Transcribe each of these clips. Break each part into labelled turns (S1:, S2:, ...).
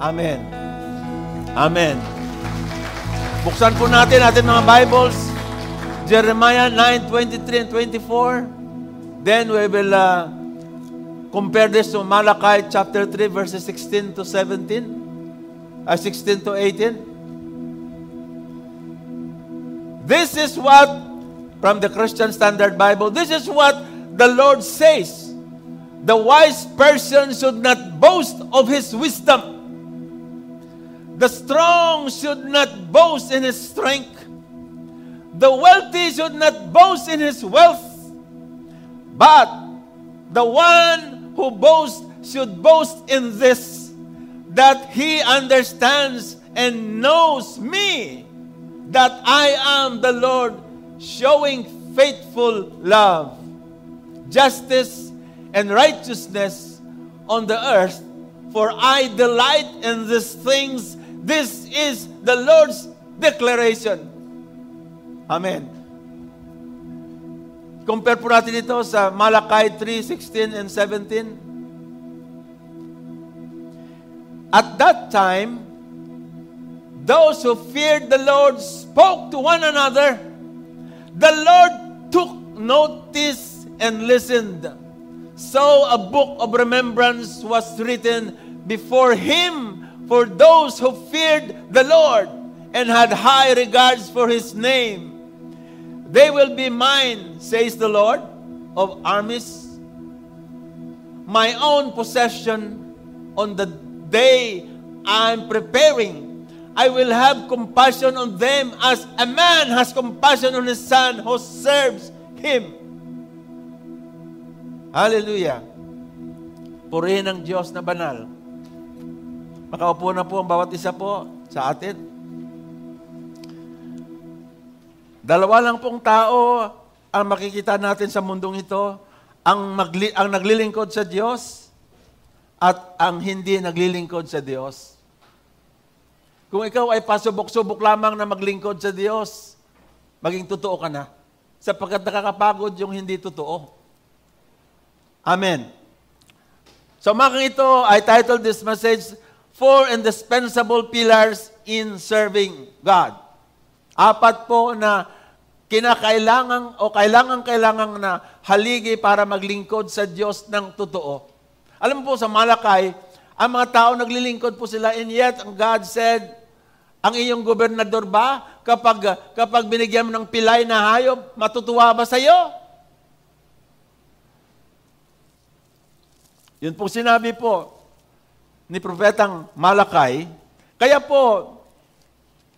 S1: Amen. Amen. Buksan po natin ating mga Bibles. Jeremiah 9, 23 and 24. Then we will uh, compare this to Malachi chapter 3 verses 16 to 17. Uh, 16 to 18. This is what, from the Christian Standard Bible, this is what the Lord says. The wise person should not boast of his wisdom. The strong should not boast in his strength. The wealthy should not boast in his wealth. But the one who boasts should boast in this, that he understands and knows me, that I am the Lord, showing faithful love, justice, and righteousness on the earth. For I delight in these things. This is the Lord's declaration. Amen. Compare po natin ito sa Malachi 3, 16 and 17. At that time, those who feared the Lord spoke to one another. The Lord took notice and listened. So a book of remembrance was written before him for those who feared the Lord and had high regards for his name. They will be mine, says the Lord of armies, my own possession on the day I'm preparing. I will have compassion on them as a man has compassion on his son who serves him. Hallelujah. Purihin ang Diyos na banal. Makaupo na po ang bawat isa po sa atin. Dalawa lang pong tao ang makikita natin sa mundong ito, ang, magli, ang naglilingkod sa Diyos at ang hindi naglilingkod sa Diyos. Kung ikaw ay pasubok-subok lamang na maglingkod sa Diyos, maging totoo ka na. Sapagkat nakakapagod yung hindi totoo. Amen. So mga ito, I titled this message, Four Indispensable Pillars in Serving God. Apat po na kinakailangan o kailangan-kailangan na haligi para maglingkod sa Diyos ng totoo. Alam po sa Malakay, ang mga tao naglilingkod po sila and yet God said, ang iyong gobernador ba kapag kapag binigyan mo ng pilay na hayop, matutuwa ba sa iyo? Yun po sinabi po ni Propetang Malakay. Kaya po,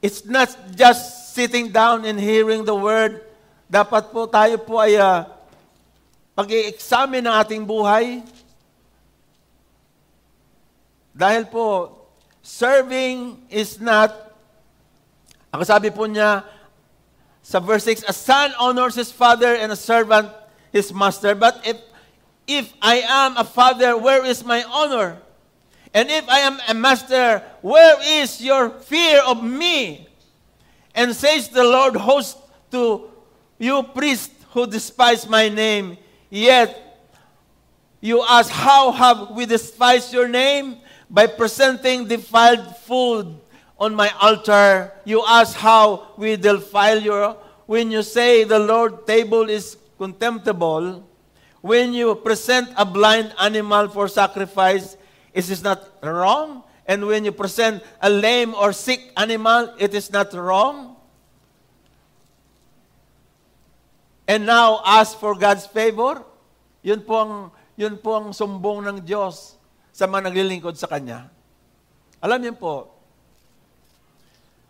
S1: it's not just sitting down and hearing the word. Dapat po tayo po ay uh, pag-i-examine ng ating buhay. Dahil po, serving is not, ang sabi po niya sa verse 6, A son honors his father and a servant his master. But if If I am a father, where is my honor? And if I am a master, where is your fear of me? And says the Lord host to you priests who despise my name, yet you ask, How have we despised your name? By presenting defiled food on my altar. You ask how we defile your. When you say the Lord table is contemptible, when you present a blind animal for sacrifice, is this not wrong? And when you present a lame or sick animal, it is not wrong? And now ask for God's favor? Yun po ang, yun po ang sumbong ng Diyos sa mga naglilingkod sa Kanya. Alam niyo po,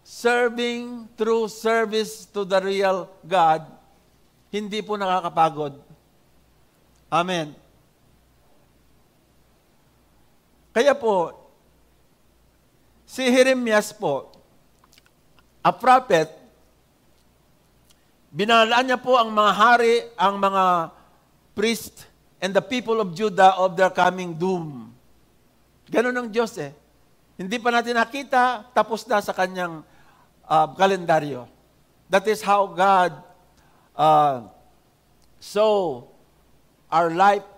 S1: serving through service to the real God, hindi po nakakapagod. Amen. Kaya po, si Jeremias po, a prophet, binalaan niya po ang mga hari, ang mga priest, and the people of Judah of their coming doom. Ganon ang Diyos eh. Hindi pa natin nakita, tapos na sa kanyang uh, kalendaryo. That is how God uh, so our life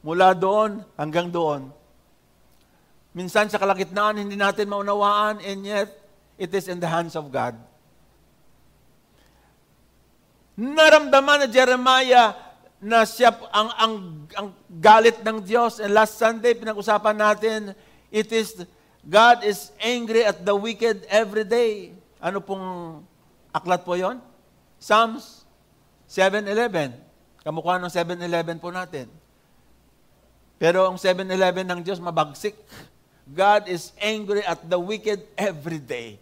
S1: mula doon hanggang doon. Minsan sa kalagitnaan, hindi natin maunawaan, and yet, it is in the hands of God. Naramdaman na Jeremiah na siya ang, ang, ang galit ng Diyos. And last Sunday, pinag-usapan natin, it is, God is angry at the wicked every day. Ano pong aklat po yon? Psalms 7.11. Kamukha ng 7.11 po natin. Pero ang 7.11 ng Diyos mabagsik. God is angry at the wicked every day.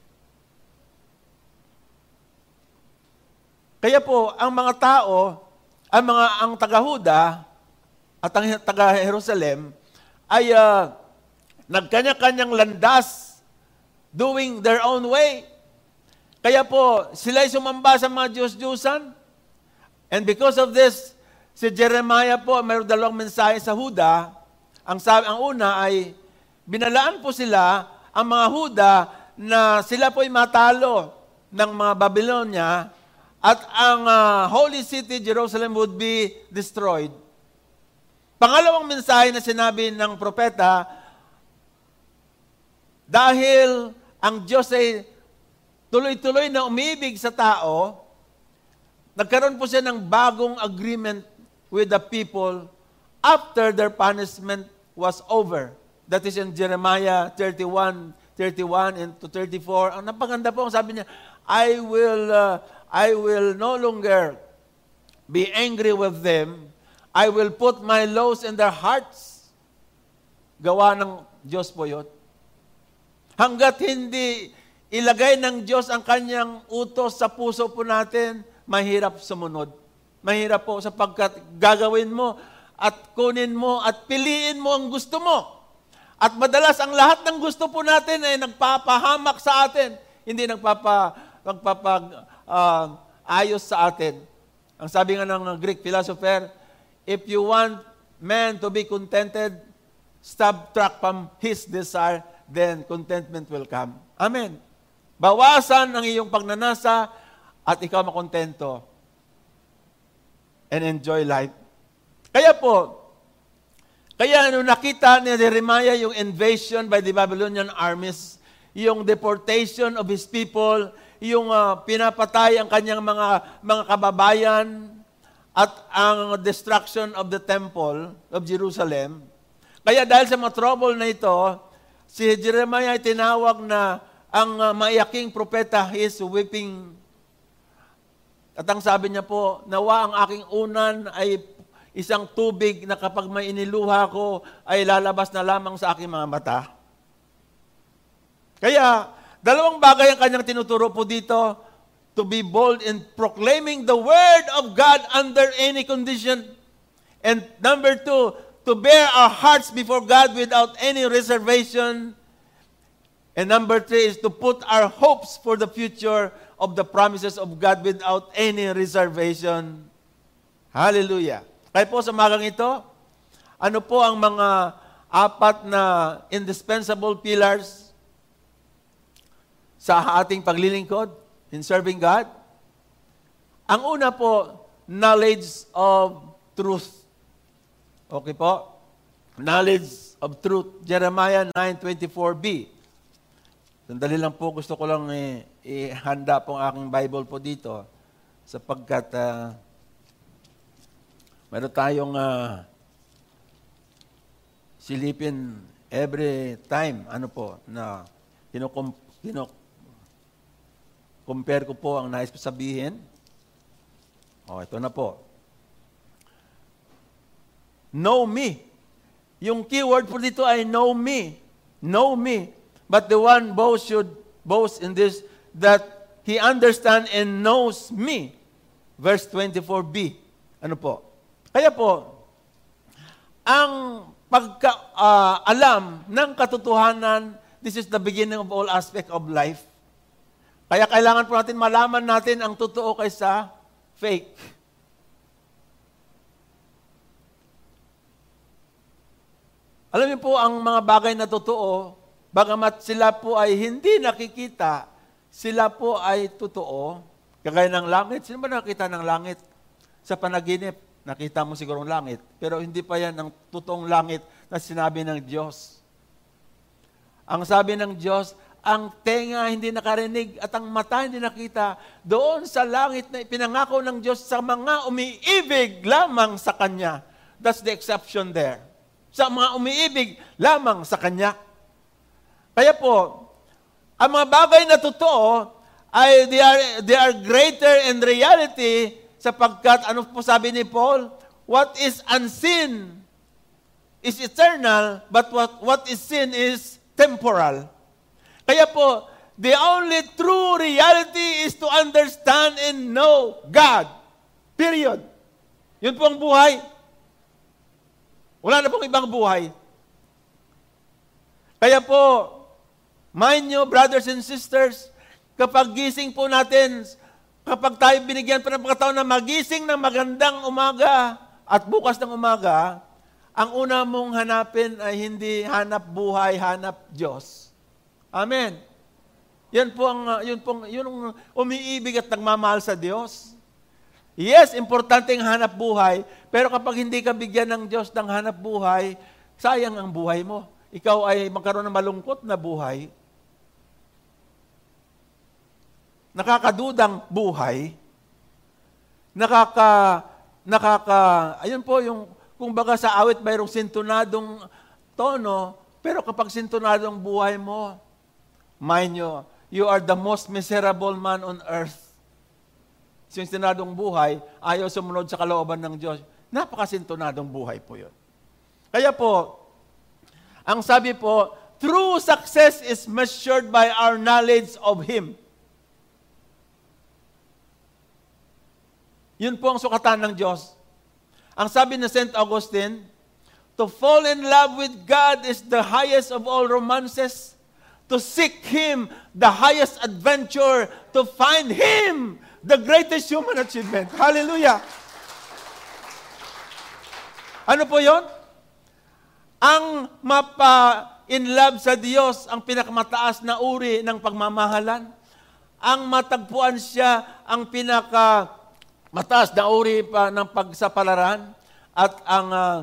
S1: Kaya po, ang mga tao, ang mga ang taga-Huda at ang taga-Jerusalem ay uh, nagkanya-kanyang landas doing their own way. Kaya po, sila ay sumamba sa mga Diyos-Diyusan. And because of this, si Jeremiah po, mayroong dalawang mensahe sa Huda. Ang, sabi, ang una ay, binalaan po sila, ang mga Huda, na sila po ay matalo ng mga Babylonia at ang uh, holy city, Jerusalem, would be destroyed. Pangalawang mensahe na sinabi ng propeta, dahil ang Diyos ay tuloy-tuloy na umibig sa tao, nagkaroon po siya ng bagong agreement with the people after their punishment was over. That is in Jeremiah 31, 31 and to 34. Ang napaganda po, ang sabi niya, I will, uh, I will no longer be angry with them. I will put my laws in their hearts. Gawa ng Diyos po yun. Hanggat hindi ilagay ng Diyos ang kanyang utos sa puso po natin, mahirap sumunod. Mahirap po sapagkat gagawin mo at kunin mo at piliin mo ang gusto mo. At madalas ang lahat ng gusto po natin ay nagpapahamak sa atin, hindi nagpapa magpapag uh, ayos sa atin. Ang sabi nga ng Greek philosopher, if you want man to be contented, subtract from his desire, then contentment will come. Amen. Bawasan ang iyong pagnanasa at ikaw makontento and enjoy life. Kaya po, kaya nung nakita ni Jeremiah yung invasion by the Babylonian armies, yung deportation of his people, yung uh, pinapatay ang kanyang mga mga kababayan at ang destruction of the temple of Jerusalem. Kaya dahil sa mga trouble na ito, si Jeremiah ay tinawag na ang uh, maiyaking propeta is weeping. At ang sabi niya po, nawa ang aking unan ay isang tubig na kapag may iniluha ko ay lalabas na lamang sa aking mga mata. Kaya, dalawang bagay ang kanyang tinuturo po dito, to be bold in proclaiming the word of God under any condition. And number two, to bear our hearts before God without any reservation And number three is to put our hopes for the future of the promises of God without any reservation. Hallelujah. Kaya po sa magang ito, ano po ang mga apat na indispensable pillars sa ating paglilingkod in serving God? Ang una po, knowledge of truth. Okay po? Knowledge of truth. Jeremiah 9.24b. Sandali lang po, gusto ko lang eh, ihanda po ang aking Bible po dito sapagkat uh, meron tayong uh, silipin every time, ano po, na kinukum, kinuk, compare ko po ang nais sabihin. O, oh, ito na po. Know me. Yung keyword po dito ay know me. Know me. But the one boast should boast in this that he understands and knows me. Verse 24b. Ano po? Kaya po, ang pagka-alam uh, ng katotohanan, this is the beginning of all aspect of life. Kaya kailangan po natin malaman natin ang totoo kaysa fake. Alam niyo po, ang mga bagay na totoo, Bagamat sila po ay hindi nakikita, sila po ay totoo. Kagaya ng langit. Sino ba nakita ng langit? Sa panaginip, nakita mo siguro ng langit. Pero hindi pa yan ang totoong langit na sinabi ng Diyos. Ang sabi ng Diyos, ang tenga hindi nakarinig at ang mata hindi nakita doon sa langit na ipinangako ng Diyos sa mga umiibig lamang sa Kanya. That's the exception there. Sa mga umiibig lamang sa Kanya. Kaya po, ang mga bagay na totoo ay they are, they are greater in reality sapagkat ano po sabi ni Paul? What is unseen is eternal, but what, what is seen is temporal. Kaya po, the only true reality is to understand and know God. Period. Yun po ang buhay. Wala na pong ibang buhay. Kaya po, mind nyo, brothers and sisters, kapag gising po natin, kapag tayo binigyan pa ng pagkataon na magising ng magandang umaga at bukas ng umaga, ang una mong hanapin ay hindi hanap buhay, hanap Diyos. Amen. Yan po ang, uh, yun po, yun ang umiibig at nagmamahal sa Diyos. Yes, importante ang hanap buhay, pero kapag hindi ka bigyan ng Diyos ng hanap buhay, sayang ang buhay mo. Ikaw ay magkaroon ng malungkot na buhay. Nakakadudang buhay. Nakaka, nakaka, ayun po yung, kung baga sa awit mayroong sintonadong tono, pero kapag sintonadong buhay mo, Mind nyo, you are the most miserable man on earth. Sintonadong buhay, ayaw sumunod sa kalooban ng Diyos. Napakasintonadong buhay po yun. Kaya po, ang sabi po, true success is measured by our knowledge of Him. Yun po ang sukatan ng Diyos. Ang sabi ni St. Augustine, to fall in love with God is the highest of all romances to seek Him, the highest adventure, to find Him, the greatest human achievement. Hallelujah! Ano po yon? Ang mapa in love sa Diyos, ang pinakamataas na uri ng pagmamahalan. Ang matagpuan siya, ang pinaka mataas na uri pa ng pagsapalaran. At ang uh,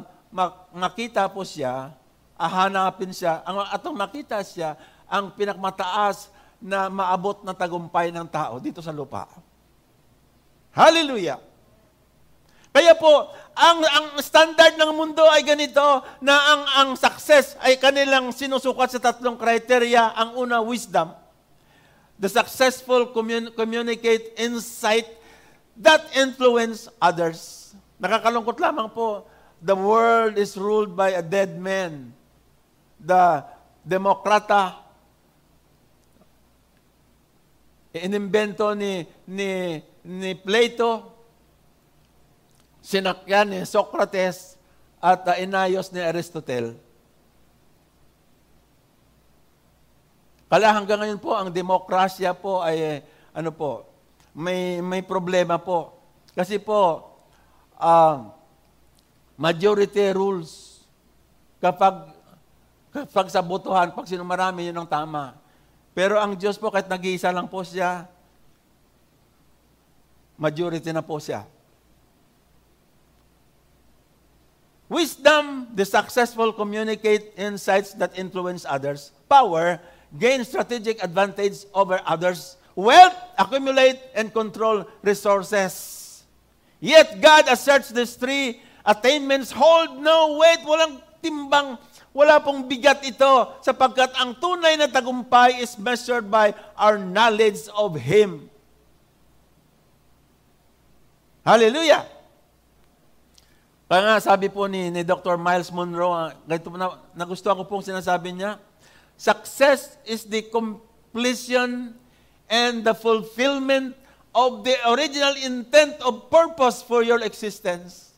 S1: makita po siya, ahanapin siya, ang, at ang makita siya, ang pinakmataas na maabot na tagumpay ng tao dito sa lupa. Hallelujah! Kaya po, ang, ang standard ng mundo ay ganito na ang, ang success ay kanilang sinusukat sa tatlong criteria. Ang una, wisdom. The successful commun- communicate insight that influence others. Nakakalungkot lamang po, the world is ruled by a dead man. The demokrata inimbento ni, ni, ni Plato, sinakyan ni Socrates, at uh, inayos ni Aristotle. Kala hanggang ngayon po, ang demokrasya po ay, ano po, may, may problema po. Kasi po, uh, majority rules. Kapag, kapag sa botohan, pag sino marami, yun ang tama. Pero ang Diyos po, kahit nag-iisa lang po siya, majority na po siya. Wisdom, the successful communicate insights that influence others. Power, gain strategic advantage over others. Wealth, accumulate and control resources. Yet God asserts these three attainments hold no weight, walang timbang wala pong bigat ito sapagkat ang tunay na tagumpay is measured by our knowledge of Him. Hallelujah! Kaya nga sabi po ni, ni Dr. Miles Monroe, ah, ganito na, nagustuhan ko pong sinasabi niya, success is the completion and the fulfillment of the original intent of purpose for your existence.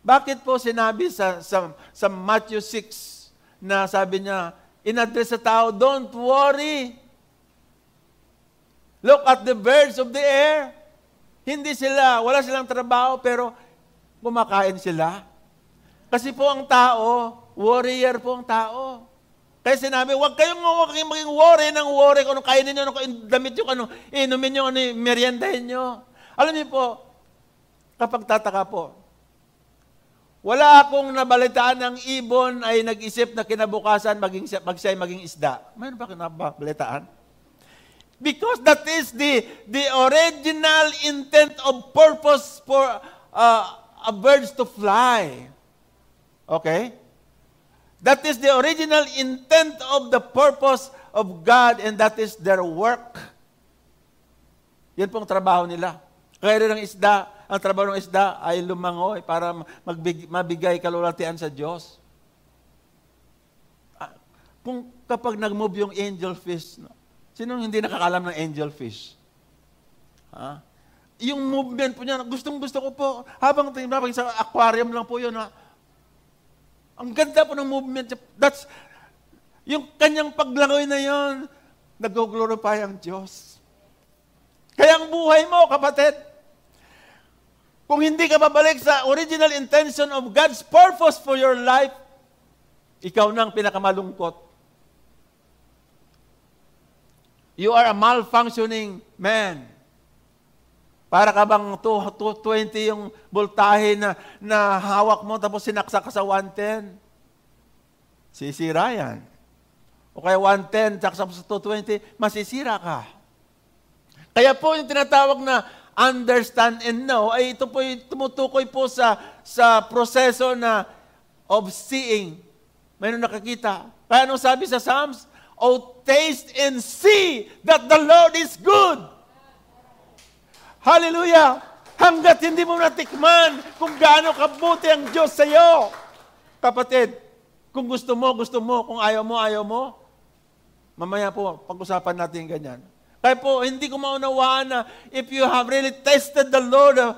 S1: Bakit po sinabi sa, sa, sa Matthew 6 na sabi niya, in-address sa tao, don't worry. Look at the birds of the air. Hindi sila, wala silang trabaho, pero kumakain sila. Kasi po ang tao, warrior po ang tao. Kaya sinabi, huwag kayong, kayong maging worry ng worry kung ano kainin nyo, ano damit nyo, ano inumin nyo, ano meriendahin nyo. Alam niyo po, kapag tataka po, Wala akong nabalitaan ng ibon ay nag-isip na kinabukasan maging, mag siya maging isda. Mayroon ba nabalitaan? Because that is the, the original intent of purpose for uh, a birds to fly. Okay? That is the original intent of the purpose of God and that is their work. Yan pong trabaho nila. Kaya rin ang isda, ang trabaho ng isda ay lumangoy para magbig, mabigay kalulatian sa Diyos. Ah, kung kapag nag-move yung angel fish, no? sino hindi nakakalam ng angel fish? Ha? Yung movement po niya, gustong gusto ko po, habang tinapag sa aquarium lang po yun, ha? Ang ganda po ng movement. That's, yung kanyang paglangoy na yon, nag-glorify ang Diyos. Kaya ang buhay mo, kapatid, kung hindi ka babalik sa original intention of God's purpose for your life, ikaw nang pinakamalungkot. You are a malfunctioning man. Para ka bang 220 yung voltahe na, na hawak mo tapos sinaksak ka sa 110? Sisira yan. O kaya 110, saksak sa 220, masisira ka. Kaya po yung tinatawag na understand and know, ay ito po tumutukoy po sa, sa proseso na of seeing. Mayroon nakakita. Kaya anong sabi sa Psalms? Oh, taste and see that the Lord is good. Hallelujah! Hanggat hindi mo natikman kung gaano kabuti ang Diyos sa iyo. Kapatid, kung gusto mo, gusto mo. Kung ayaw mo, ayaw mo. Mamaya po, pag-usapan natin ganyan. Kaya po, hindi ko maunawaan na if you have really tested the Lord uh,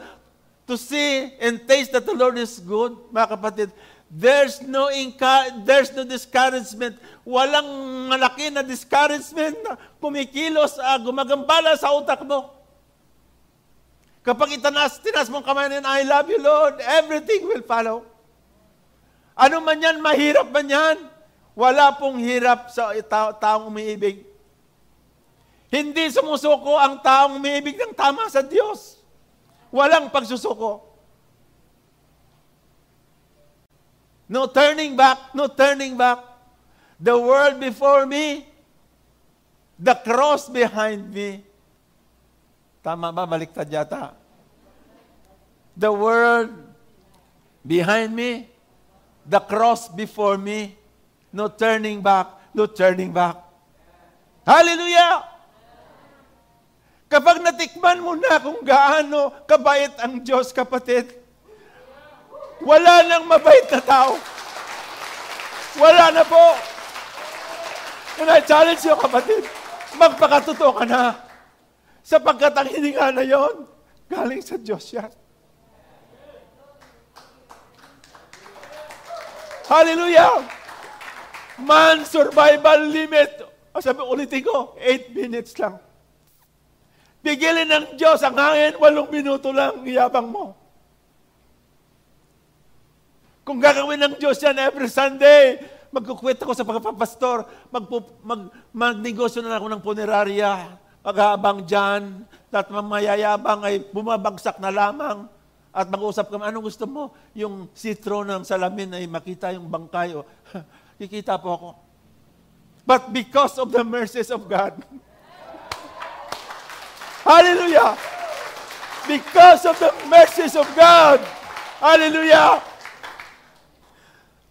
S1: to see and taste that the Lord is good, mga kapatid, there's no inca- there's no discouragement. Walang malaki na discouragement na kumikilos, uh, gumagambala sa utak mo. Kapag itanas, tinas mong kamay na I love you, Lord, everything will follow. Ano man yan, mahirap man yan. Wala pong hirap sa ta- taong umiibig. Hindi sumusuko ang taong umiibig ng tama sa Diyos. Walang pagsusuko. No turning back, no turning back. The world before me, the cross behind me. Tama ba? Baliktad yata. The world behind me, the cross before me, no turning back, no turning back. Hallelujah! Kapag natikman mo na kung gaano kabait ang Diyos, kapatid, wala nang mabait na tao. Wala na po. And I challenge you, kapatid, magpakatotoo ka na. Sapagkat ang hininga na yon, galing sa Diyos yan. Hallelujah! Man survival limit. O sabi, ulitin ko, 8 minutes lang. Pigilin ng Diyos ang hangin, walong minuto lang, iyabang mo. Kung gagawin ng Diyos yan every Sunday, magkukwit ako sa pagpapastor, mag, mag, magnegosyo na ako ng punerarya, paghabang dyan, at mamayayabang ay bumabagsak na lamang. At mag-usap kami, anong gusto mo? Yung sitro ng salamin ay makita yung bangkay. O, kikita po ako. But because of the mercies of God, Hallelujah! Because of the mercies of God, Hallelujah!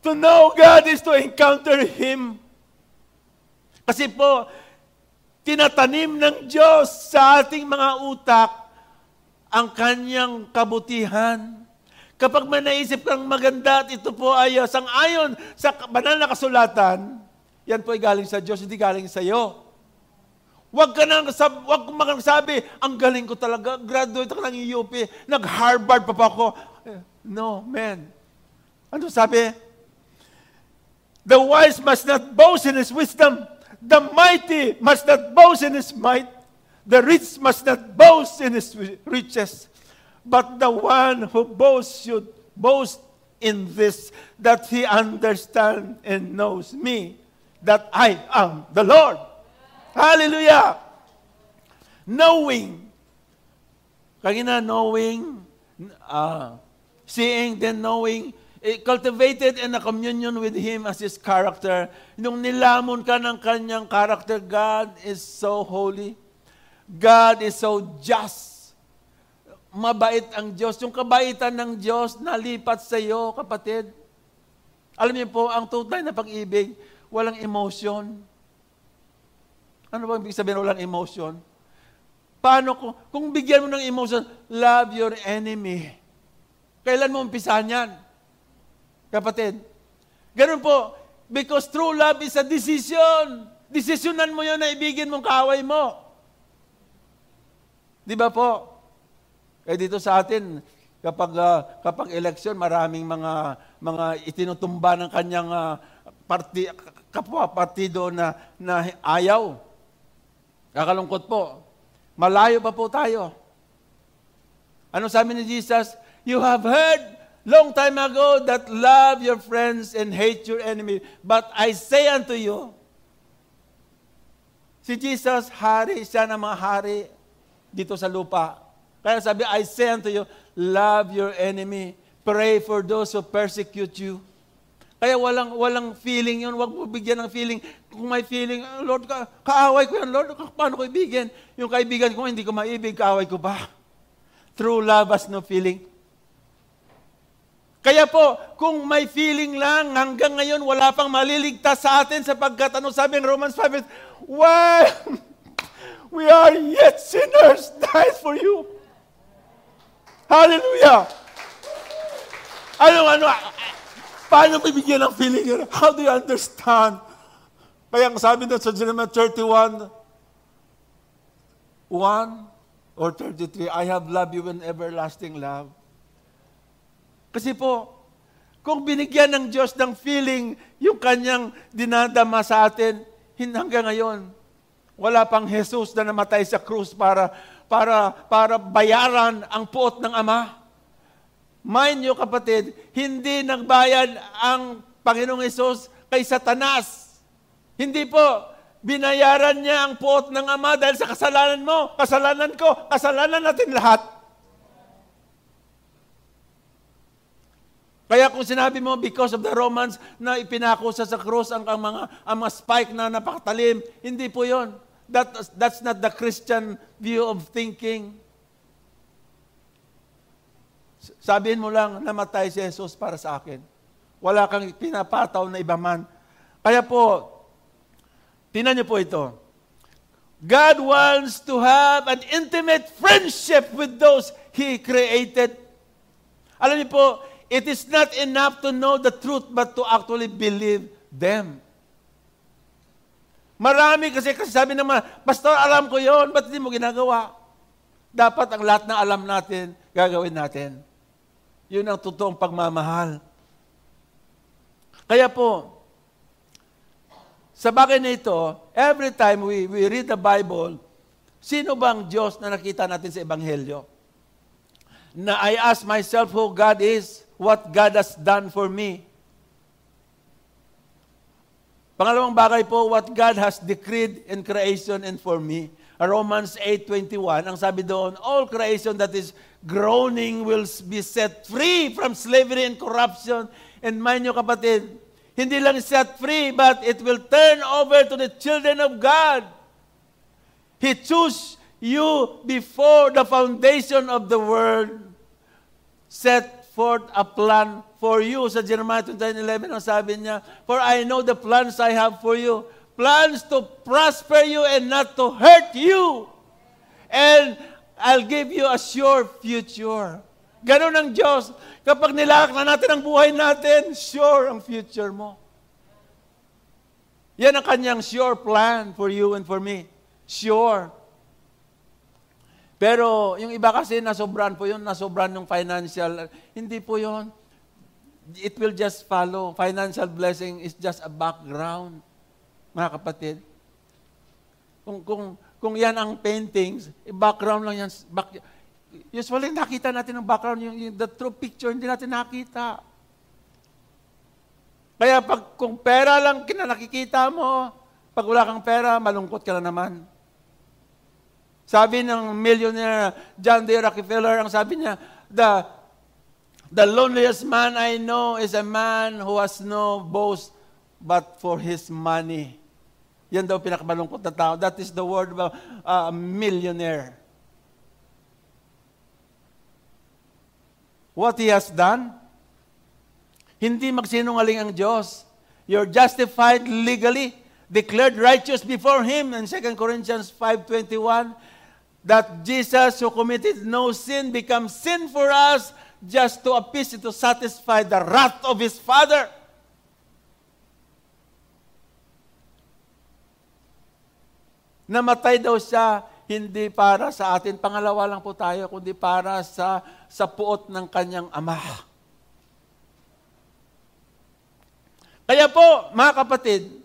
S1: To know God is to encounter Him. Kasi po, tinatanim ng Diyos sa ating mga utak ang kanyang kabutihan. Kapag may naisip kang maganda at ito po ay sang-ayon sa banal na kasulatan, yan po ay galing sa Diyos, hindi galing sa iyo. Huwag ka nang sab- wag kang sabi, ang galing ko talaga, graduate ako ng UP, nag-Harvard pa pa ako. No, man. Ano sabi? The wise must not boast in his wisdom, The mighty must not boast in his might. The rich must not boast in his riches. But the one who boasts should boast in this, that he understands and knows me, that I am the Lord. Hallelujah! Knowing. Kanina, knowing, uh, seeing, then knowing. Eh, cultivated in a communion with Him as His character. Nung nilamon ka ng kanyang character, God is so holy. God is so just. Mabait ang Diyos. Yung kabaitan ng Diyos nalipat sa iyo, kapatid. Alam niyo po, ang tunay na pag-ibig, walang emotion. Ano ba ibig sabihin walang emotion? Paano kung, kung bigyan mo ng emotion, love your enemy. Kailan mo umpisahan yan? Kapatid, ganun po, because true love is a decision. Desisyonan mo yun na ibigin mong kaaway mo. Di ba po? Eh dito sa atin, kapag uh, kapag election, maraming mga mga itinutumba ng kanyang uh, parti, kapwa partido na, na ayaw. Kakalungkot po. Malayo pa po tayo. Ano sabi ni Jesus? You have heard long time ago that love your friends and hate your enemy. But I say unto you, si Jesus, hari siya ng mga hari dito sa lupa. Kaya sabi, I say unto you, love your enemy. Pray for those who persecute you. Kaya walang walang feeling yun. Huwag mo bigyan ng feeling. Kung may feeling, Lord, ka, kaaway ko yan. Lord, paano ko ibigin? Yung kaibigan ko, hindi ko maibig, kaaway ko ba? True love has no feeling. Kaya po, kung may feeling lang, hanggang ngayon, wala pang maliligtas sa atin sapagkat ano sabi ng Romans 5, Why? We are yet sinners, died for you. Hallelujah! Ano, ano, paano bibigyan ng feeling yun? How do you understand? Kaya ang sabi doon sa Jeremiah 31, 1 or 33, I have loved you with everlasting love. Kasi po, kung binigyan ng Diyos ng feeling yung kanyang dinadama sa atin, hanggang ngayon, wala pang Jesus na namatay sa krus para, para, para bayaran ang puot ng Ama. Mind nyo kapatid, hindi nagbayad ang Panginoong Jesus kay Satanas. Hindi po, binayaran niya ang puot ng Ama dahil sa kasalanan mo, kasalanan ko, kasalanan natin lahat. Kaya kung sinabi mo, because of the Romans na ipinakusa sa krus ang, ang, mga, ang mga spike na napakatalim, hindi po yon. That, that's not the Christian view of thinking. Sabihin mo lang, namatay si Jesus para sa akin. Wala kang pinapataw na iba man. Kaya po, tinan niyo po ito. God wants to have an intimate friendship with those He created. Alam niyo po, It is not enough to know the truth, but to actually believe them. Marami kasi, kasi sabi naman, Pastor, alam ko yon, ba't hindi mo ginagawa? Dapat ang lahat na alam natin, gagawin natin. Yun ang totoong pagmamahal. Kaya po, sa bagay na ito, every time we, we read the Bible, sino bang Diyos na nakita natin sa Ebanghelyo? Na I ask myself who God is, what God has done for me. Pangalawang bagay po, what God has decreed in creation and for me. Romans 8.21, ang sabi doon, all creation that is groaning will be set free from slavery and corruption. And mind nyo kapatid, hindi lang set free, but it will turn over to the children of God. He chose you before the foundation of the world. Set forth a plan for you. Sa Jeremiah 29.11, ang sabi niya, For I know the plans I have for you. Plans to prosper you and not to hurt you. And I'll give you a sure future. Ganon ang Diyos. Kapag nilakak na natin ang buhay natin, sure ang future mo. Yan ang kanyang sure plan for you and for me. Sure. Pero yung iba kasi nasobran po yun, nasobran yung financial. Hindi po yun. It will just follow. Financial blessing is just a background, mga kapatid. Kung, kung, kung yan ang paintings, eh, background lang yan. Back, usually nakita natin ang background, yung, yung the true picture, hindi natin nakita. Kaya pag kung pera lang kinanakikita mo, pag wala kang pera, malungkot ka na naman. Sabi ng millionaire John D. Rockefeller, ang sabi niya, the The loneliest man I know is a man who has no boast but for his money. Yan daw pinakamalungkot na tao. That is the word of a millionaire. What he has done? Hindi magsinungaling ang Diyos. You're justified legally, declared righteous before Him. In 2 Corinthians 5.21, that Jesus who committed no sin becomes sin for us just to appease to satisfy the wrath of His Father. Namatay daw siya hindi para sa atin. Pangalawa lang po tayo, kundi para sa, sa puot ng kanyang ama. Kaya po, mga kapatid,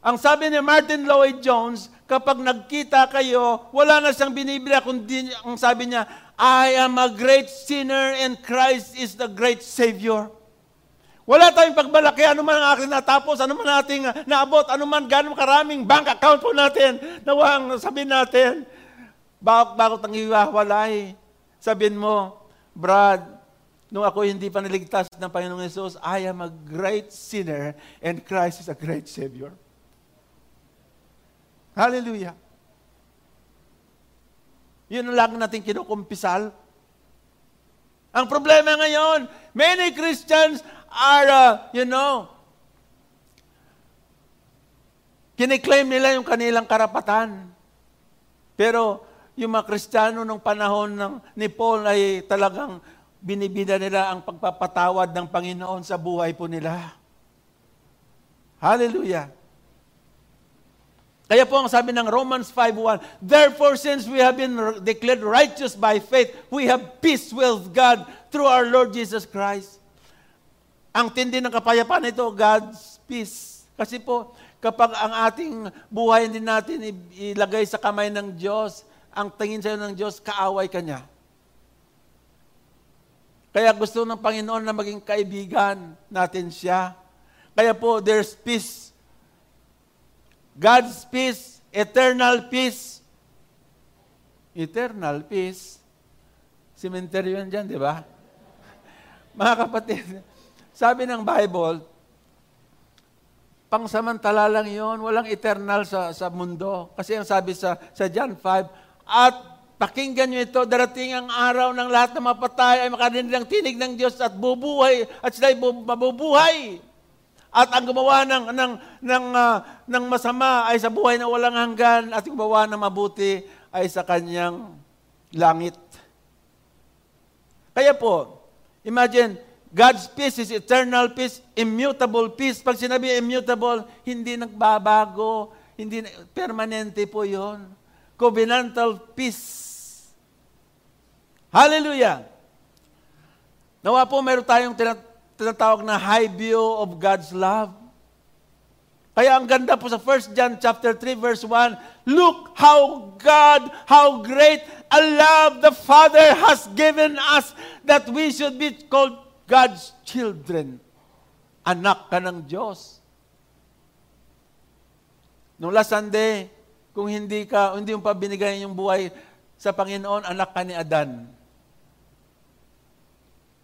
S1: ang sabi ni Martin Lloyd Jones, kapag nagkita kayo, wala na siyang binibila, kundi ang sabi niya, I am a great sinner and Christ is the great Savior. Wala tayong pagbalaki, ano man ang aking natapos, ano man ating naabot, ano man gano'ng karaming bank account po natin, nawang sabihin natin, bakit ang hiwawalay? Sabihin mo, Brad, nung ako hindi pa niligtas ng Panginoong Yesus, I am a great sinner and Christ is a great Savior. Hallelujah. Yun lang natin kinukumpisal. Ang problema ngayon, many Christians are, uh, you know, kiniklaim nila yung kanilang karapatan. Pero yung mga Kristiyano nung panahon ng, ni Paul ay talagang binibida nila ang pagpapatawad ng Panginoon sa buhay po nila. Hallelujah. Kaya po ang sabi ng Romans 5.1, Therefore, since we have been declared righteous by faith, we have peace with God through our Lord Jesus Christ. Ang tindi ng kapayapaan ito, God's peace. Kasi po, kapag ang ating buhay hindi natin ilagay sa kamay ng Diyos, ang tingin sa'yo ng Diyos, kaaway ka niya. Kaya gusto ng Panginoon na maging kaibigan natin siya. Kaya po, there's peace. God's peace, eternal peace. Eternal peace. Cemetery yun dyan, di ba? Mga kapatid, sabi ng Bible, pangsamantala lang yon, walang eternal sa, sa mundo. Kasi ang sabi sa, sa John 5, at pakinggan nyo ito, darating ang araw ng lahat na mapatay ay makarinig ng tinig ng Diyos at bubuhay, at sila'y mabubuhay. At ang gumawa ng, ng, ng, uh, ng masama ay sa buhay na walang hanggan, at gumawa ng mabuti ay sa kanyang langit. Kaya po, imagine, God's peace is eternal peace, immutable peace. Pag sinabi immutable, hindi nagbabago, hindi permanente po 'yon. Covenantal peace. Hallelujah. Nawa po meron tayong tinatawag na high view of God's love. Kaya ang ganda po sa 1 John chapter 3 verse 1, look how God, how great a love the Father has given us that we should be called God's children. Anak ka ng Diyos. Noong last Sunday, kung hindi ka, hindi mo pa binigay yung buhay sa Panginoon, anak ka ni Adan.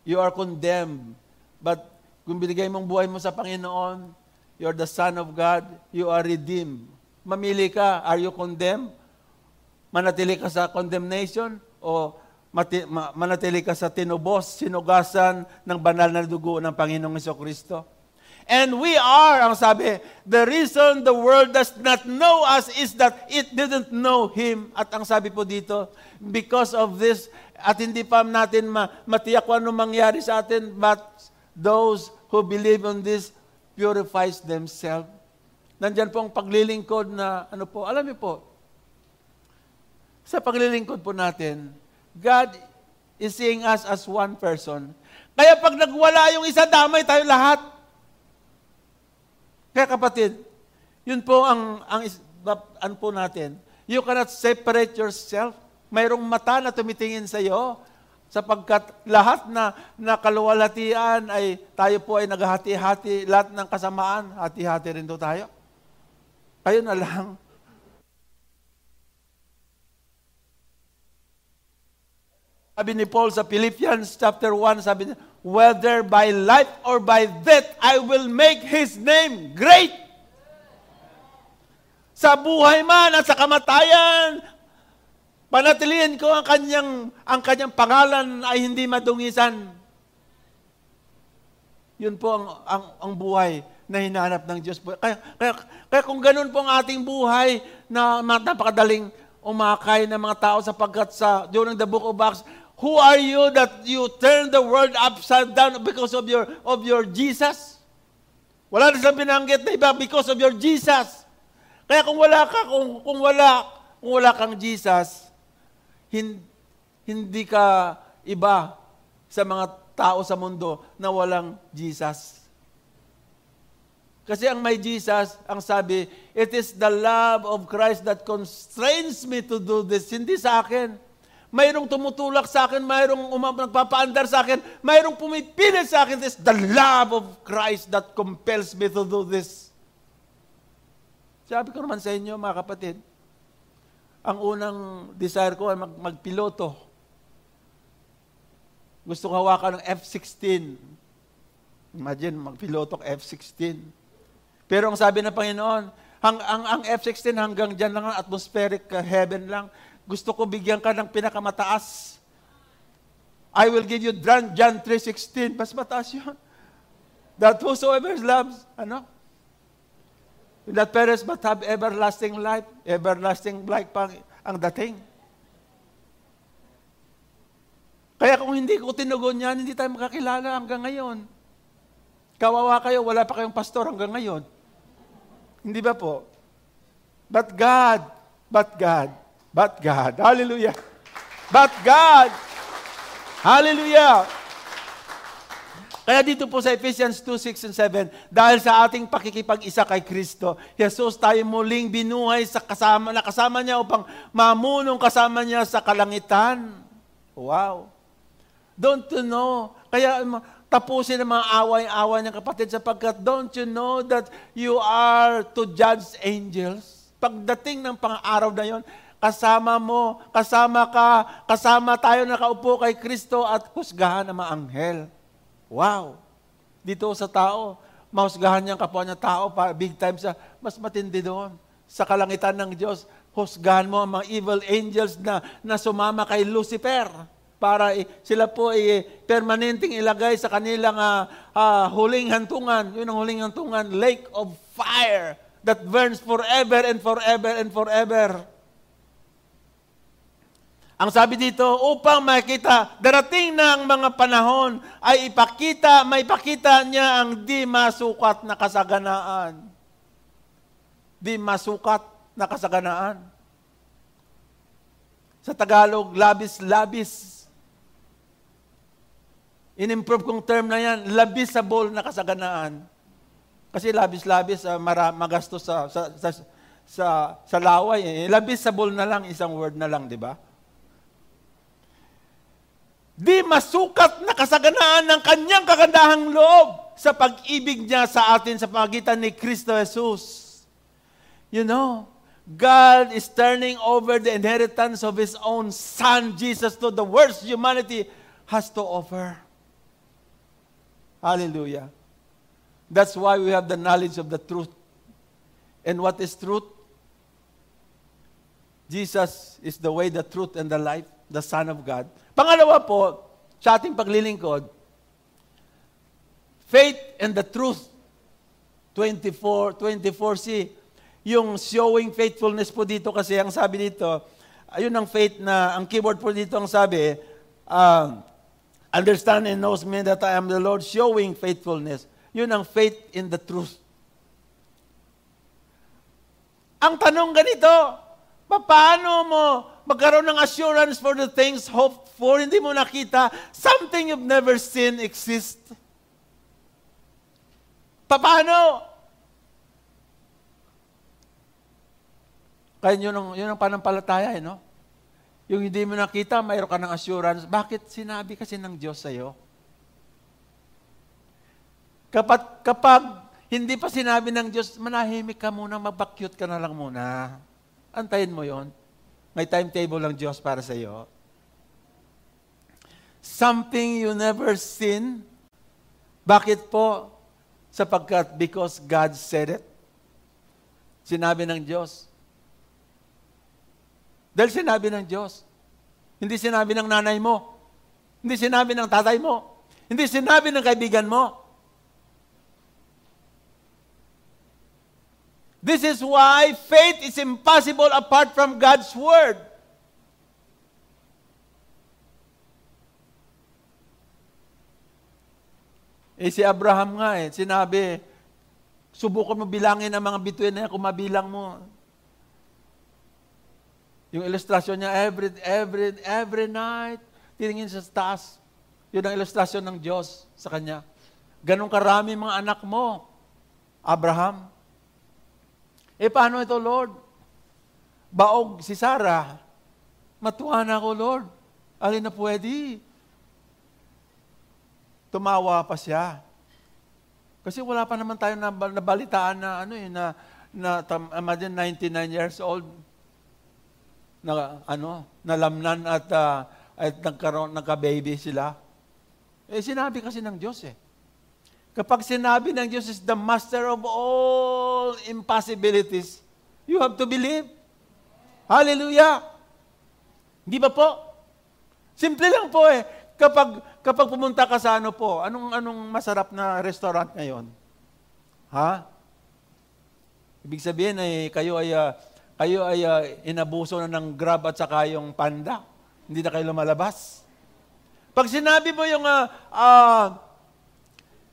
S1: You are condemned. But kung binigay mong buhay mo sa Panginoon, you are the Son of God, you are redeemed. Mamili ka, are you condemned? Manatili ka sa condemnation o mati, ma, manatili ka sa tinubos, sinugasan ng banal na dugo ng Panginoong Iso Kristo. And we are, ang sabi, the reason the world does not know us is that it didn't know Him. At ang sabi po dito, because of this, at hindi pa natin ma, matiyak kung ano mangyari sa atin, but those who believe on this purifies themselves. Nandyan po ang paglilingkod na, ano po, alam niyo po, sa paglilingkod po natin, God is seeing us as one person. Kaya pag nagwala yung isa, damay tayo lahat. Kaya kapatid, yun po ang, ang an po natin. You cannot separate yourself. Mayroong mata na tumitingin sa iyo sapagkat lahat na, na kaluwalhatian ay tayo po ay naghahati-hati, lahat ng kasamaan, hati-hati rin do tayo. Kayo na lang Sabi ni Paul sa Philippians chapter 1, sabi niya, whether by life or by death, I will make His name great. Sa buhay man at sa kamatayan, panatilihin ko ang kanyang, ang kanyang pangalan ay hindi madungisan. Yun po ang, ang, ang buhay na hinahanap ng Diyos. Kaya, kaya, kaya kung ganun po ang ating buhay na napakadaling umakay ng mga tao sapagkat sa during the book of Acts, Who are you that you turn the world upside down because of your of your Jesus? Wala na silang binanggit na iba because of your Jesus. Kaya kung wala ka, kung, kung wala, kung wala kang Jesus, hin, hindi ka iba sa mga tao sa mundo na walang Jesus. Kasi ang may Jesus, ang sabi, it is the love of Christ that constrains me to do this. Hindi sa akin mayroong tumutulak sa akin, mayroong umam- nagpapaandar sa akin, mayroong pumipilit sa akin. This the love of Christ that compels me to do this. Sabi ko naman sa inyo, mga kapatid, ang unang desire ko ay mag- magpiloto. Gusto ko hawakan ng F-16. Imagine, magpiloto F-16. Pero ang sabi ng Panginoon, ang, ang, ang F-16 hanggang dyan lang, atmospheric uh, heaven lang. Gusto ko bigyan ka ng pinakamataas. I will give you John 3.16. Mas mataas yun. That whosoever loves, ano? That perish but have everlasting life. Everlasting life pang ang dating. Kaya kung hindi ko tinugon yan, hindi tayo makakilala hanggang ngayon. Kawawa kayo, wala pa kayong pastor hanggang ngayon. Hindi ba po? But God, but God, But God. Hallelujah. But God. Hallelujah. Kaya dito po sa Ephesians 2, 6 and 7, dahil sa ating pakikipag-isa kay Kristo, Jesus tayo muling binuhay sa kasama, na kasama niya upang mamunong kasama niya sa kalangitan. Wow. Don't you know? Kaya tapusin ang mga away-away ng kapatid sapagkat don't you know that you are to judge angels? Pagdating ng pang-araw na yon, kasama mo, kasama ka, kasama tayo nakaupo kay Kristo at husgahan ng mga anghel. Wow! Dito sa tao, mahusgahan niya ang kapwa niya tao, pa, big time sa, mas matindi doon. Sa kalangitan ng Diyos, husgahan mo ang mga evil angels na, na sumama kay Lucifer para eh, sila po ay eh, permanenteng ilagay sa kanilang uh, uh, huling hantungan. Yun ang huling hantungan, lake of fire that burns forever and forever and forever. Ang sabi dito, upang makita, darating na ang mga panahon, ay ipakita, may ipakita niya ang di masukat na kasaganaan. Di masukat na kasaganaan. Sa Tagalog, labis-labis. In-improve kong term na yan, labisable na kasaganaan. Kasi labis-labis, uh, mara, magastos sa, sa, sa, sa, sa laway. Eh. Labisable na lang, isang word na lang, di ba? Di masukat na kasaganaan ng kanyang kagandahang loob sa pag-ibig niya sa atin sa pagitan ni Kristo Jesus. You know, God is turning over the inheritance of His own Son, Jesus, to the worst humanity has to offer. Hallelujah. That's why we have the knowledge of the truth. And what is truth? Jesus is the way, the truth, and the life, the Son of God. Pangalawa po, sa ating paglilingkod, faith and the truth. 24, 24c. Yung showing faithfulness po dito kasi ang sabi dito, ayun ang faith na, ang keyword po dito ang sabi, uh, understand and knows me that I am the Lord, showing faithfulness. Yun ang faith in the truth. Ang tanong ganito, paano mo magkaroon ng assurance for the things hoped for, hindi mo nakita, something you've never seen exist. Paano? Kaya yun ang, yun ang panampalataya, eh, no? Yung hindi mo nakita, mayroon ka ng assurance. Bakit sinabi kasi ng Diyos sa'yo? Kapag, kapag hindi pa sinabi ng Diyos, manahimik ka muna, magbakyut ka na lang muna. Antayin mo yon. May timetable lang Diyos para sa iyo. something you never seen. Bakit po? Sapagkat because God said it. Sinabi ng Diyos. Dahil sinabi ng Diyos. Hindi sinabi ng nanay mo. Hindi sinabi ng tatay mo. Hindi sinabi ng kaibigan mo. This is why faith is impossible apart from God's Word. Eh si Abraham nga eh, sinabi, subukan mo bilangin ang mga bituin na yan kung mabilang mo. Yung ilustrasyon niya, every, every, every night, tiningin sa taas. Yun ang ilustrasyon ng Diyos sa kanya. Ganon karami mga anak mo, Abraham. Eh paano ito, Lord? Baog si Sarah. Matuwa na ako, Lord. Alin na pwede? Tumawa pa siya. Kasi wala pa naman tayo na nabalitaan na ano eh, na, na tam, imagine 99 years old na ano, nalamnan at uh, at nagkaroon nagka-baby sila. Eh sinabi kasi ng Diyos eh. Kapag sinabi ng Diyos is the master of all impossibilities, you have to believe. Hallelujah! Di ba po? Simple lang po eh. Kapag, kapag pumunta ka sa ano po, anong, anong masarap na restaurant ngayon? Ha? Ibig sabihin ay kayo ay uh, kayo ay uh, inabuso na ng Grab at saka yung Panda. Hindi na kayo lumalabas. Pag sinabi mo yung uh, uh,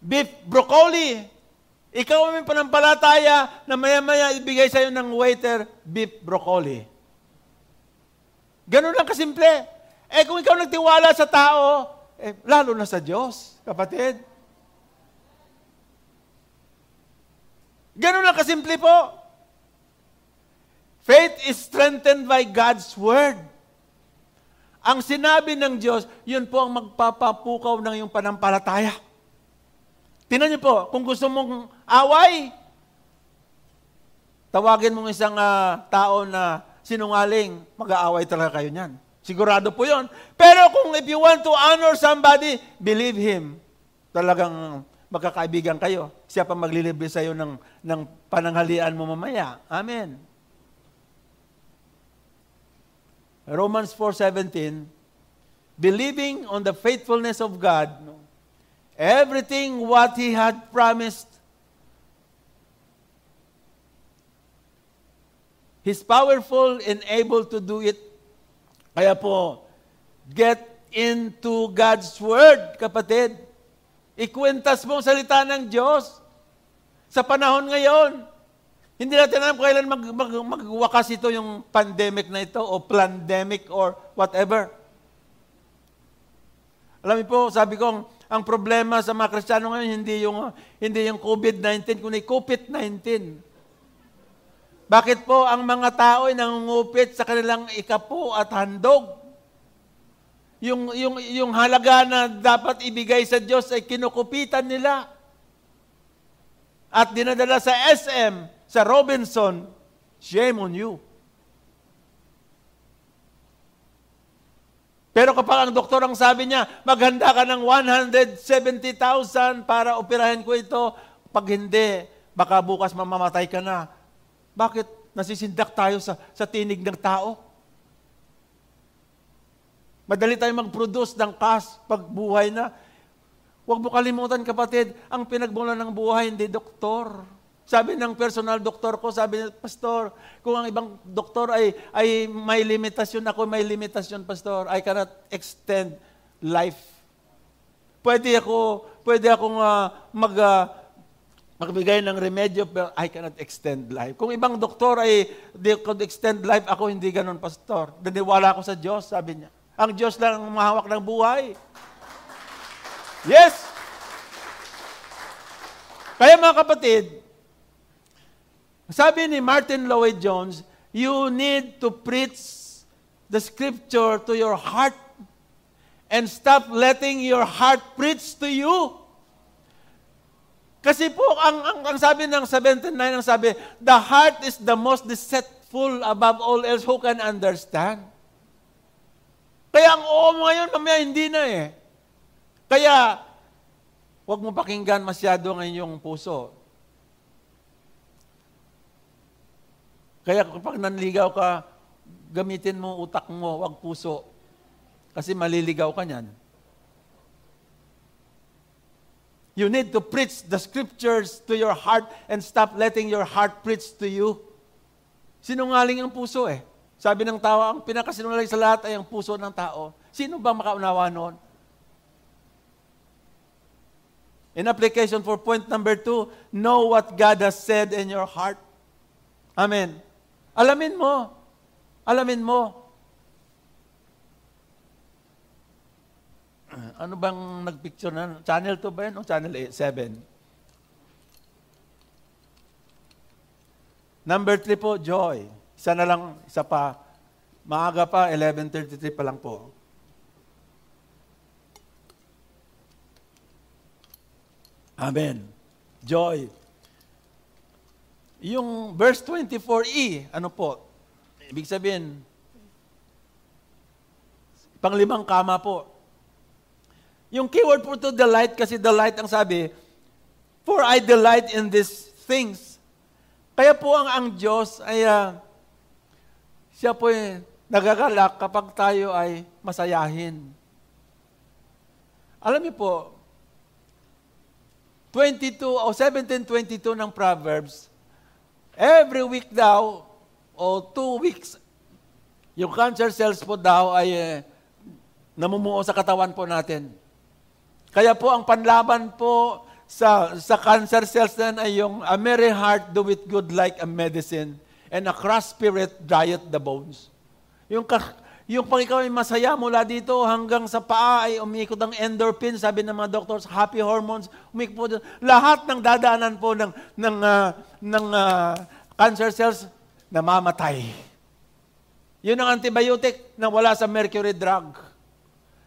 S1: beef broccoli, ikaw may panampalataya na maya-maya ibigay sa'yo ng waiter beef broccoli. Ganun lang kasimple. Eh kung ikaw nagtiwala sa tao, eh, lalo na sa Diyos, kapatid. Ganun lang kasimple po. Faith is strengthened by God's Word. Ang sinabi ng Diyos, yun po ang magpapapukaw ng iyong panampalataya. Tinan niyo po, kung gusto mong away, tawagin mong isang uh, tao na sinungaling, mag-aaway talaga kayo niyan. Sigurado po yon. Pero kung if you want to honor somebody, believe him. Talagang magkakaibigan kayo. Siya pa maglilibre sa iyo ng, ng pananghalian mo mamaya. Amen. Romans 4.17, believing on the faithfulness of God, everything what He had promised, He's powerful and able to do it kaya po, get into God's Word, kapatid. Ikwentas mo ang salita ng Diyos sa panahon ngayon. Hindi natin alam kailan mag, mag, magwakas ito yung pandemic na ito o pandemic or whatever. Alam niyo po, sabi ko, ang problema sa mga Kristiyano ngayon hindi yung hindi yung COVID-19 kundi COVID-19. Bakit po ang mga tao ay nangungupit sa kanilang ikapo at handog? Yung, yung, yung halaga na dapat ibigay sa Diyos ay kinukupitan nila. At dinadala sa SM, sa Robinson, shame on you. Pero kapag ang doktor ang sabi niya, maghanda ka ng 170,000 para operahin ko ito, pag hindi, baka bukas mamamatay ka na bakit nasisindak tayo sa, sa tinig ng tao? Madali tayo mag-produce ng cash pag buhay na. Huwag mo kalimutan kapatid, ang pinagmulan ng buhay hindi doktor. Sabi ng personal doktor ko, sabi ng pastor, kung ang ibang doktor ay, ay may limitasyon, ako may limitasyon, pastor, I cannot extend life. Pwede ako, pwede akong uh, mag, uh, magbigay ng remedyo, pero I cannot extend life. Kung ibang doktor ay they could extend life, ako hindi ganun, pastor. Daniwala ako sa Diyos, sabi niya. Ang Diyos lang ang mahawak ng buhay. Yes! Kaya mga kapatid, sabi ni Martin Lloyd Jones, you need to preach the scripture to your heart and stop letting your heart preach to you. Kasi po, ang, ang, ang sabi ng 79, ang sabi, the heart is the most deceitful above all else who can understand. Kaya ang oo mo ngayon, mamaya hindi na eh. Kaya, huwag mo pakinggan masyado ang inyong puso. Kaya kapag nanligaw ka, gamitin mo utak mo, wag puso. Kasi maliligaw ka niyan. You need to preach the scriptures to your heart and stop letting your heart preach to you. Sinungaling ang puso eh. Sabi ng tao, ang pinakasinungaling sa lahat ay ang puso ng tao. Sino ba makaunawa noon? In application for point number two, know what God has said in your heart. Amen. Alamin mo. Alamin mo. Ano bang nagpicture na? Channel 2 ba yun o channel 7? Number 3 po, joy. Isa na lang, isa pa. Maaga pa, 11.33 pa lang po. Amen. Joy. Yung verse 24e, ano po? Ibig sabihin, panglimang kama po. Yung keyword po to delight, kasi delight ang sabi, For I delight in these things. Kaya po ang, ang Diyos ay, uh, siya po ay nagagalak kapag tayo ay masayahin. Alam niyo po, 22 o 17:22 ng Proverbs, every week daw o two weeks, yung cancer cells po daw ay eh, namumuo sa katawan po natin. Kaya po ang panlaban po sa, sa cancer cells na ay yung a merry heart do it good like a medicine and a cross spirit diet the bones. Yung, yung pag ikaw ay masaya mula dito hanggang sa paa ay umikot ang endorphin, sabi ng mga doctors, happy hormones, umikot po. Lahat ng dadaanan po ng, ng, uh, ng uh, cancer cells, namamatay. Yun ang antibiotic na wala sa mercury drug.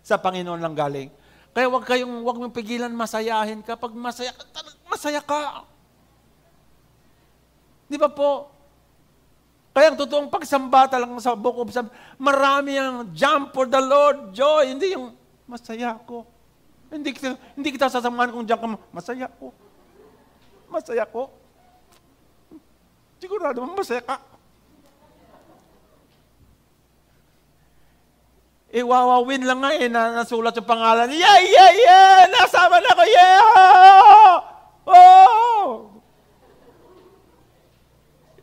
S1: Sa Panginoon lang galing. Kaya wag kayong, wag mong pigilan masayahin ka. Pag masaya ka, masaya ka. Di ba po? Kaya ang totoong pagsamba talagang sa book of Psalms, marami ang jump for the Lord, joy. Hindi yung masaya ko. Hindi kita, hindi kita sasamahan kung diyan ka, masaya ko. Masaya ko. Sigurado, masaya ka. Eh, wawawin lang nga eh, na, nasulat yung pangalan. Yeah, yeah, yeah! Nasama na ko, yeah! Oh!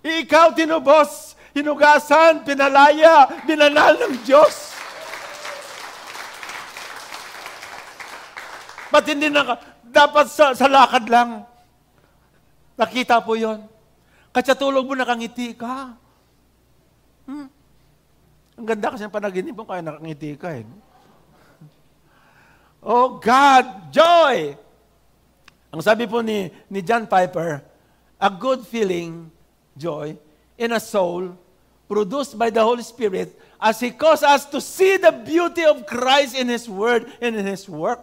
S1: Ikaw tinubos, hinugasan, pinalaya, binanal ng Diyos. Ba't hindi na, dapat sa, sa lakad lang. Nakita po yon. Kasi tulog mo nakangiti ka. Hmm? Ang ganda kasi ng panaginip mo, kaya nakangiti ka eh. Oh God, joy! Ang sabi po ni, ni John Piper, a good feeling, joy, in a soul, produced by the Holy Spirit, as He causes us to see the beauty of Christ in His Word and in His work.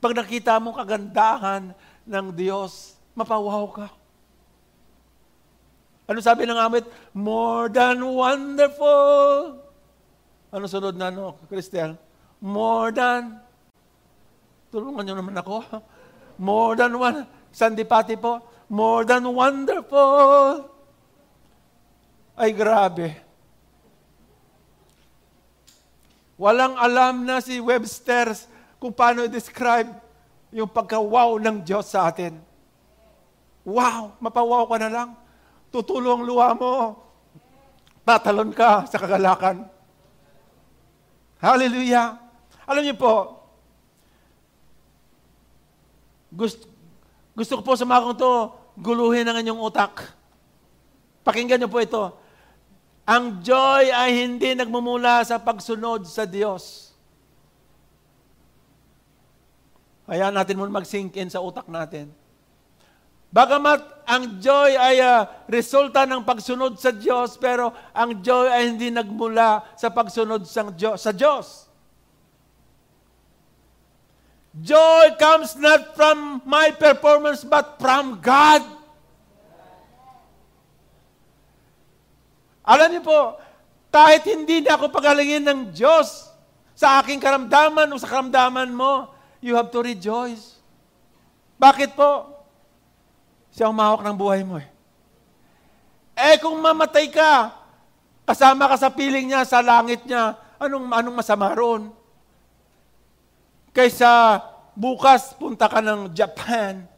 S1: Pag nakita mo kagandahan ng Diyos, mapawaw ka. Ano sabi ng awit? More than wonderful. Ano sunod na, no, Christian? More than, tulungan nyo naman ako. More than one, Sandipati po, more than wonderful. Ay, grabe. Walang alam na si Webster kung paano i-describe yung pagka-wow ng Diyos sa atin. Wow! Mapawaw ka na lang tutulong luha mo. Tatalon ka sa kagalakan. Hallelujah. Alam niyo po, gusto, gusto ko po sa mga kong to, guluhin ang inyong utak. Pakinggan niyo po ito. Ang joy ay hindi nagmumula sa pagsunod sa Diyos. Kaya natin muna mag-sink in sa utak natin. Bagamat ang joy ay uh, resulta ng pagsunod sa Diyos, pero ang joy ay hindi nagmula sa pagsunod sa Diyos. Sa Diyos. Joy comes not from my performance, but from God. Alam niyo po, kahit hindi na ako pagalingin ng Diyos, sa aking karamdaman o sa karamdaman mo, you have to rejoice. Bakit po? Siya umahawak ng buhay mo eh. Eh kung mamatay ka, kasama ka sa piling niya, sa langit niya, anong, anong masama roon? Kaysa bukas punta ka ng Japan,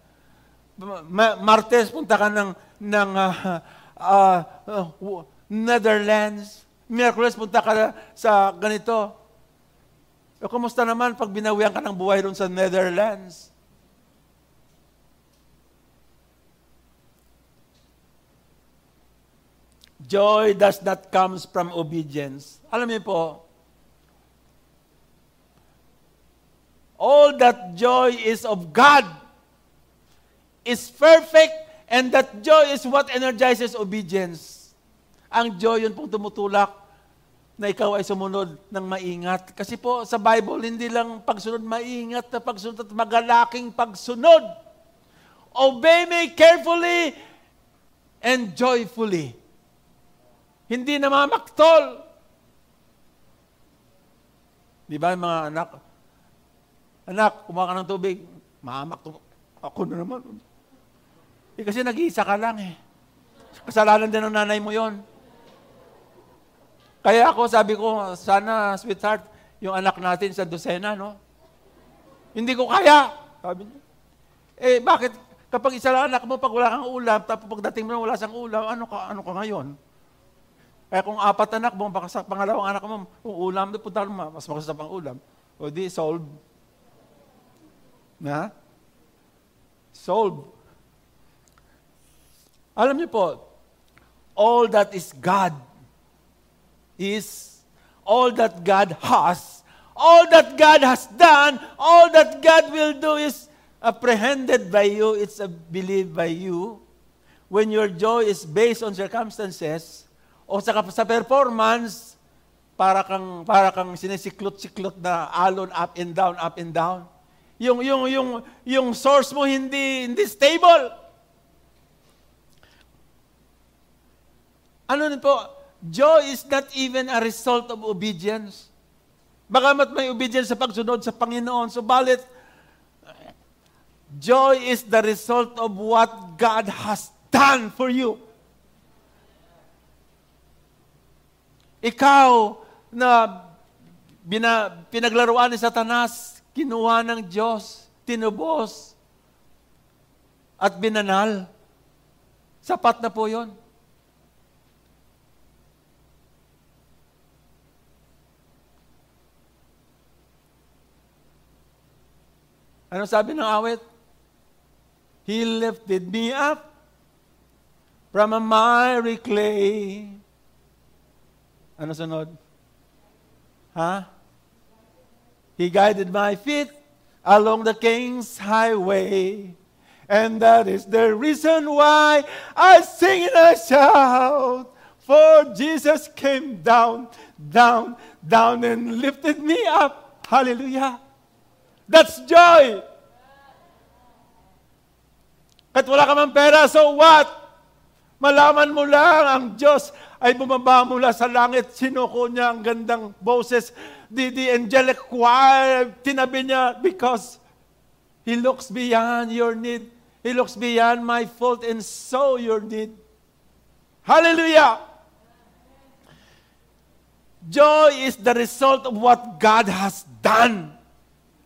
S1: Martes punta ka ng, ng uh, uh, uh, Netherlands, Miyerkules punta ka sa ganito. O kumusta naman pag binawian ka ng buhay ron sa Netherlands? Joy does not comes from obedience. Alam niyo po, all that joy is of God is perfect and that joy is what energizes obedience. Ang joy yun pong tumutulak na ikaw ay sumunod ng maingat. Kasi po sa Bible, hindi lang pagsunod maingat na pagsunod at magalaking pagsunod. Obey me carefully and joyfully. Hindi na mamaktol. Di ba mga anak? Anak, kumaka ng tubig. Mamak, ako na naman. Eh, kasi nag-iisa ka lang eh. Kasalanan din ng nanay mo yon. Kaya ako sabi ko, sana sweetheart, yung anak natin sa dosena, no? Hindi ko kaya. Sabi niya. Eh, bakit? Kapag isa lang anak mo, pag wala kang ulam, tapos pagdating mo wala sang ulam, ano ka, ano ka ngayon? Kaya kung apat anak mo, baka sa pangalawang anak mo, kung ulam, punta mo, mas makasap ang ulam. O di, solve. Na? Solve. Alam niyo po, all that is God is all that God has, all that God has done, all that God will do is apprehended by you, it's believed by you. When your joy is based on circumstances o sa, sa performance, para kang para kang sinisiklot-siklot na alon up and down, up and down. Yung yung yung yung source mo hindi hindi stable. Ano po? Joy is not even a result of obedience. Bagamat may obedience sa pagsunod sa Panginoon, subalit, joy is the result of what God has done for you. Ikaw na bina, pinaglaruan ni Satanas, kinuha ng Diyos, tinubos, at binanal. Sapat na po yon. Ano sabi ng awit? He lifted me up from a miry clay. Ano sunod? Ha? He guided my feet along the king's highway. And that is the reason why I sing and I shout. For Jesus came down, down, down and lifted me up. Hallelujah. That's joy. Kahit wala ka man pera, so what? Malaman mo lang ang Diyos ay bumaba mula sa langit. Sinuko niya ang gandang boses. The, the angelic choir, tinabi niya because He looks beyond your need. He looks beyond my fault and so your need. Hallelujah! Joy is the result of what God has done.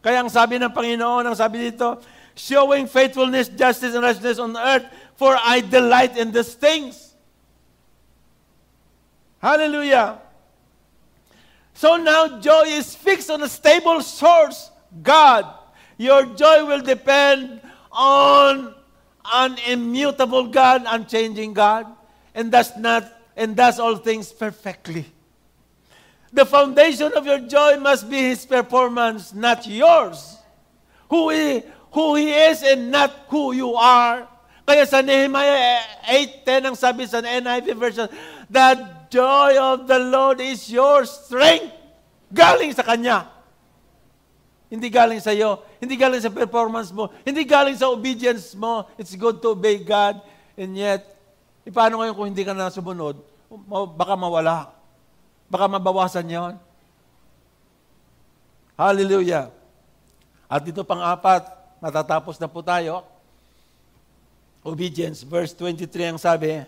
S1: Kaya ang sabi ng Panginoon, ang sabi dito, showing faithfulness, justice, and righteousness on earth, for I delight in these things. Hallelujah. So now joy is fixed on a stable source, God. Your joy will depend on an immutable God, unchanging God, and does not and does all things perfectly. The foundation of your joy must be His performance, not yours. Who He, who he is and not who you are. Kaya sa Nehemiah 8.10 ang sabi sa NIV version, The joy of the Lord is your strength. Galing sa Kanya. Hindi galing sa iyo. Hindi galing sa performance mo. Hindi galing sa obedience mo. It's good to obey God. And yet, e paano ngayon kung hindi ka na sumunod? Baka mawala. Baka mabawasan yon. Hallelujah. At dito pang apat, matatapos na po tayo. Obedience, verse 23 ang sabi,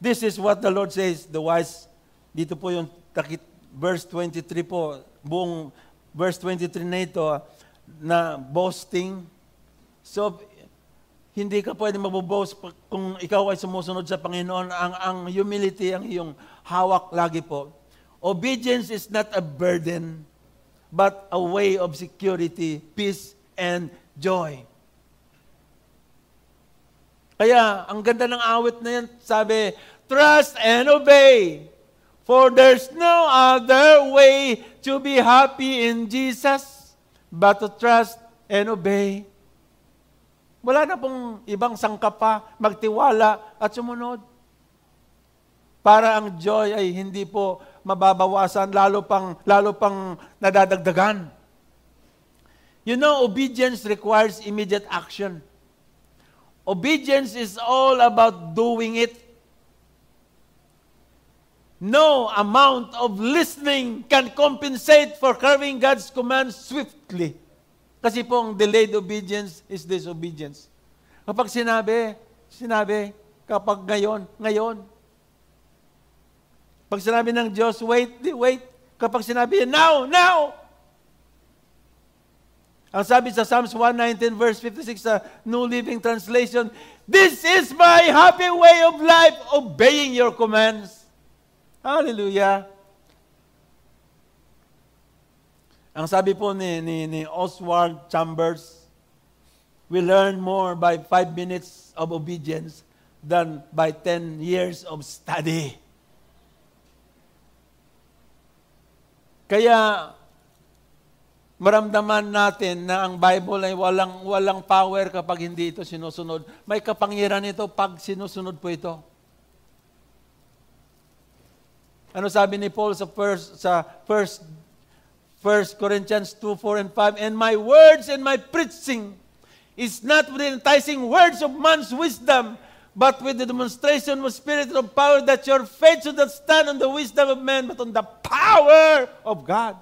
S1: This is what the Lord says, the wise, dito po yung takit, verse 23 po, buong verse 23 na ito, na boasting. So, hindi ka pwede maboboast kung ikaw ay sumusunod sa Panginoon. Ang, ang humility, ang iyong hawak lagi po. Obedience is not a burden, but a way of security, peace, and joy. Kaya, ang ganda ng awit na yan, sabi, trust and obey. For there's no other way to be happy in Jesus but to trust and obey. Wala na pong ibang sangkap pa, magtiwala at sumunod. Para ang joy ay hindi po mababawasan, lalo pang, lalo pang nadadagdagan. You know, obedience requires immediate action. Obedience is all about doing it. No amount of listening can compensate for carrying God's commands swiftly. Kasi po ang delayed obedience is disobedience. Kapag sinabi, sinabi, kapag ngayon, ngayon. Pag sinabi ng Diyos, wait, wait. Kapag sinabi, now, now. Ang sabi sa Psalms 119 verse 56 sa New Living Translation, This is my happy way of life, obeying your commands. Hallelujah. Ang sabi po ni, ni, ni Oswald Chambers, we learn more by five minutes of obedience than by 10 years of study. Kaya maramdaman natin na ang Bible ay walang, walang power kapag hindi ito sinusunod. May kapangyarihan ito pag sinusunod po ito. Ano sabi ni Paul sa first, sa first, first Corinthians 2, 4, and 5? And my words and my preaching is not with enticing words of man's wisdom, but with the demonstration of spirit of power that your faith should not stand on the wisdom of man, but on the power of God.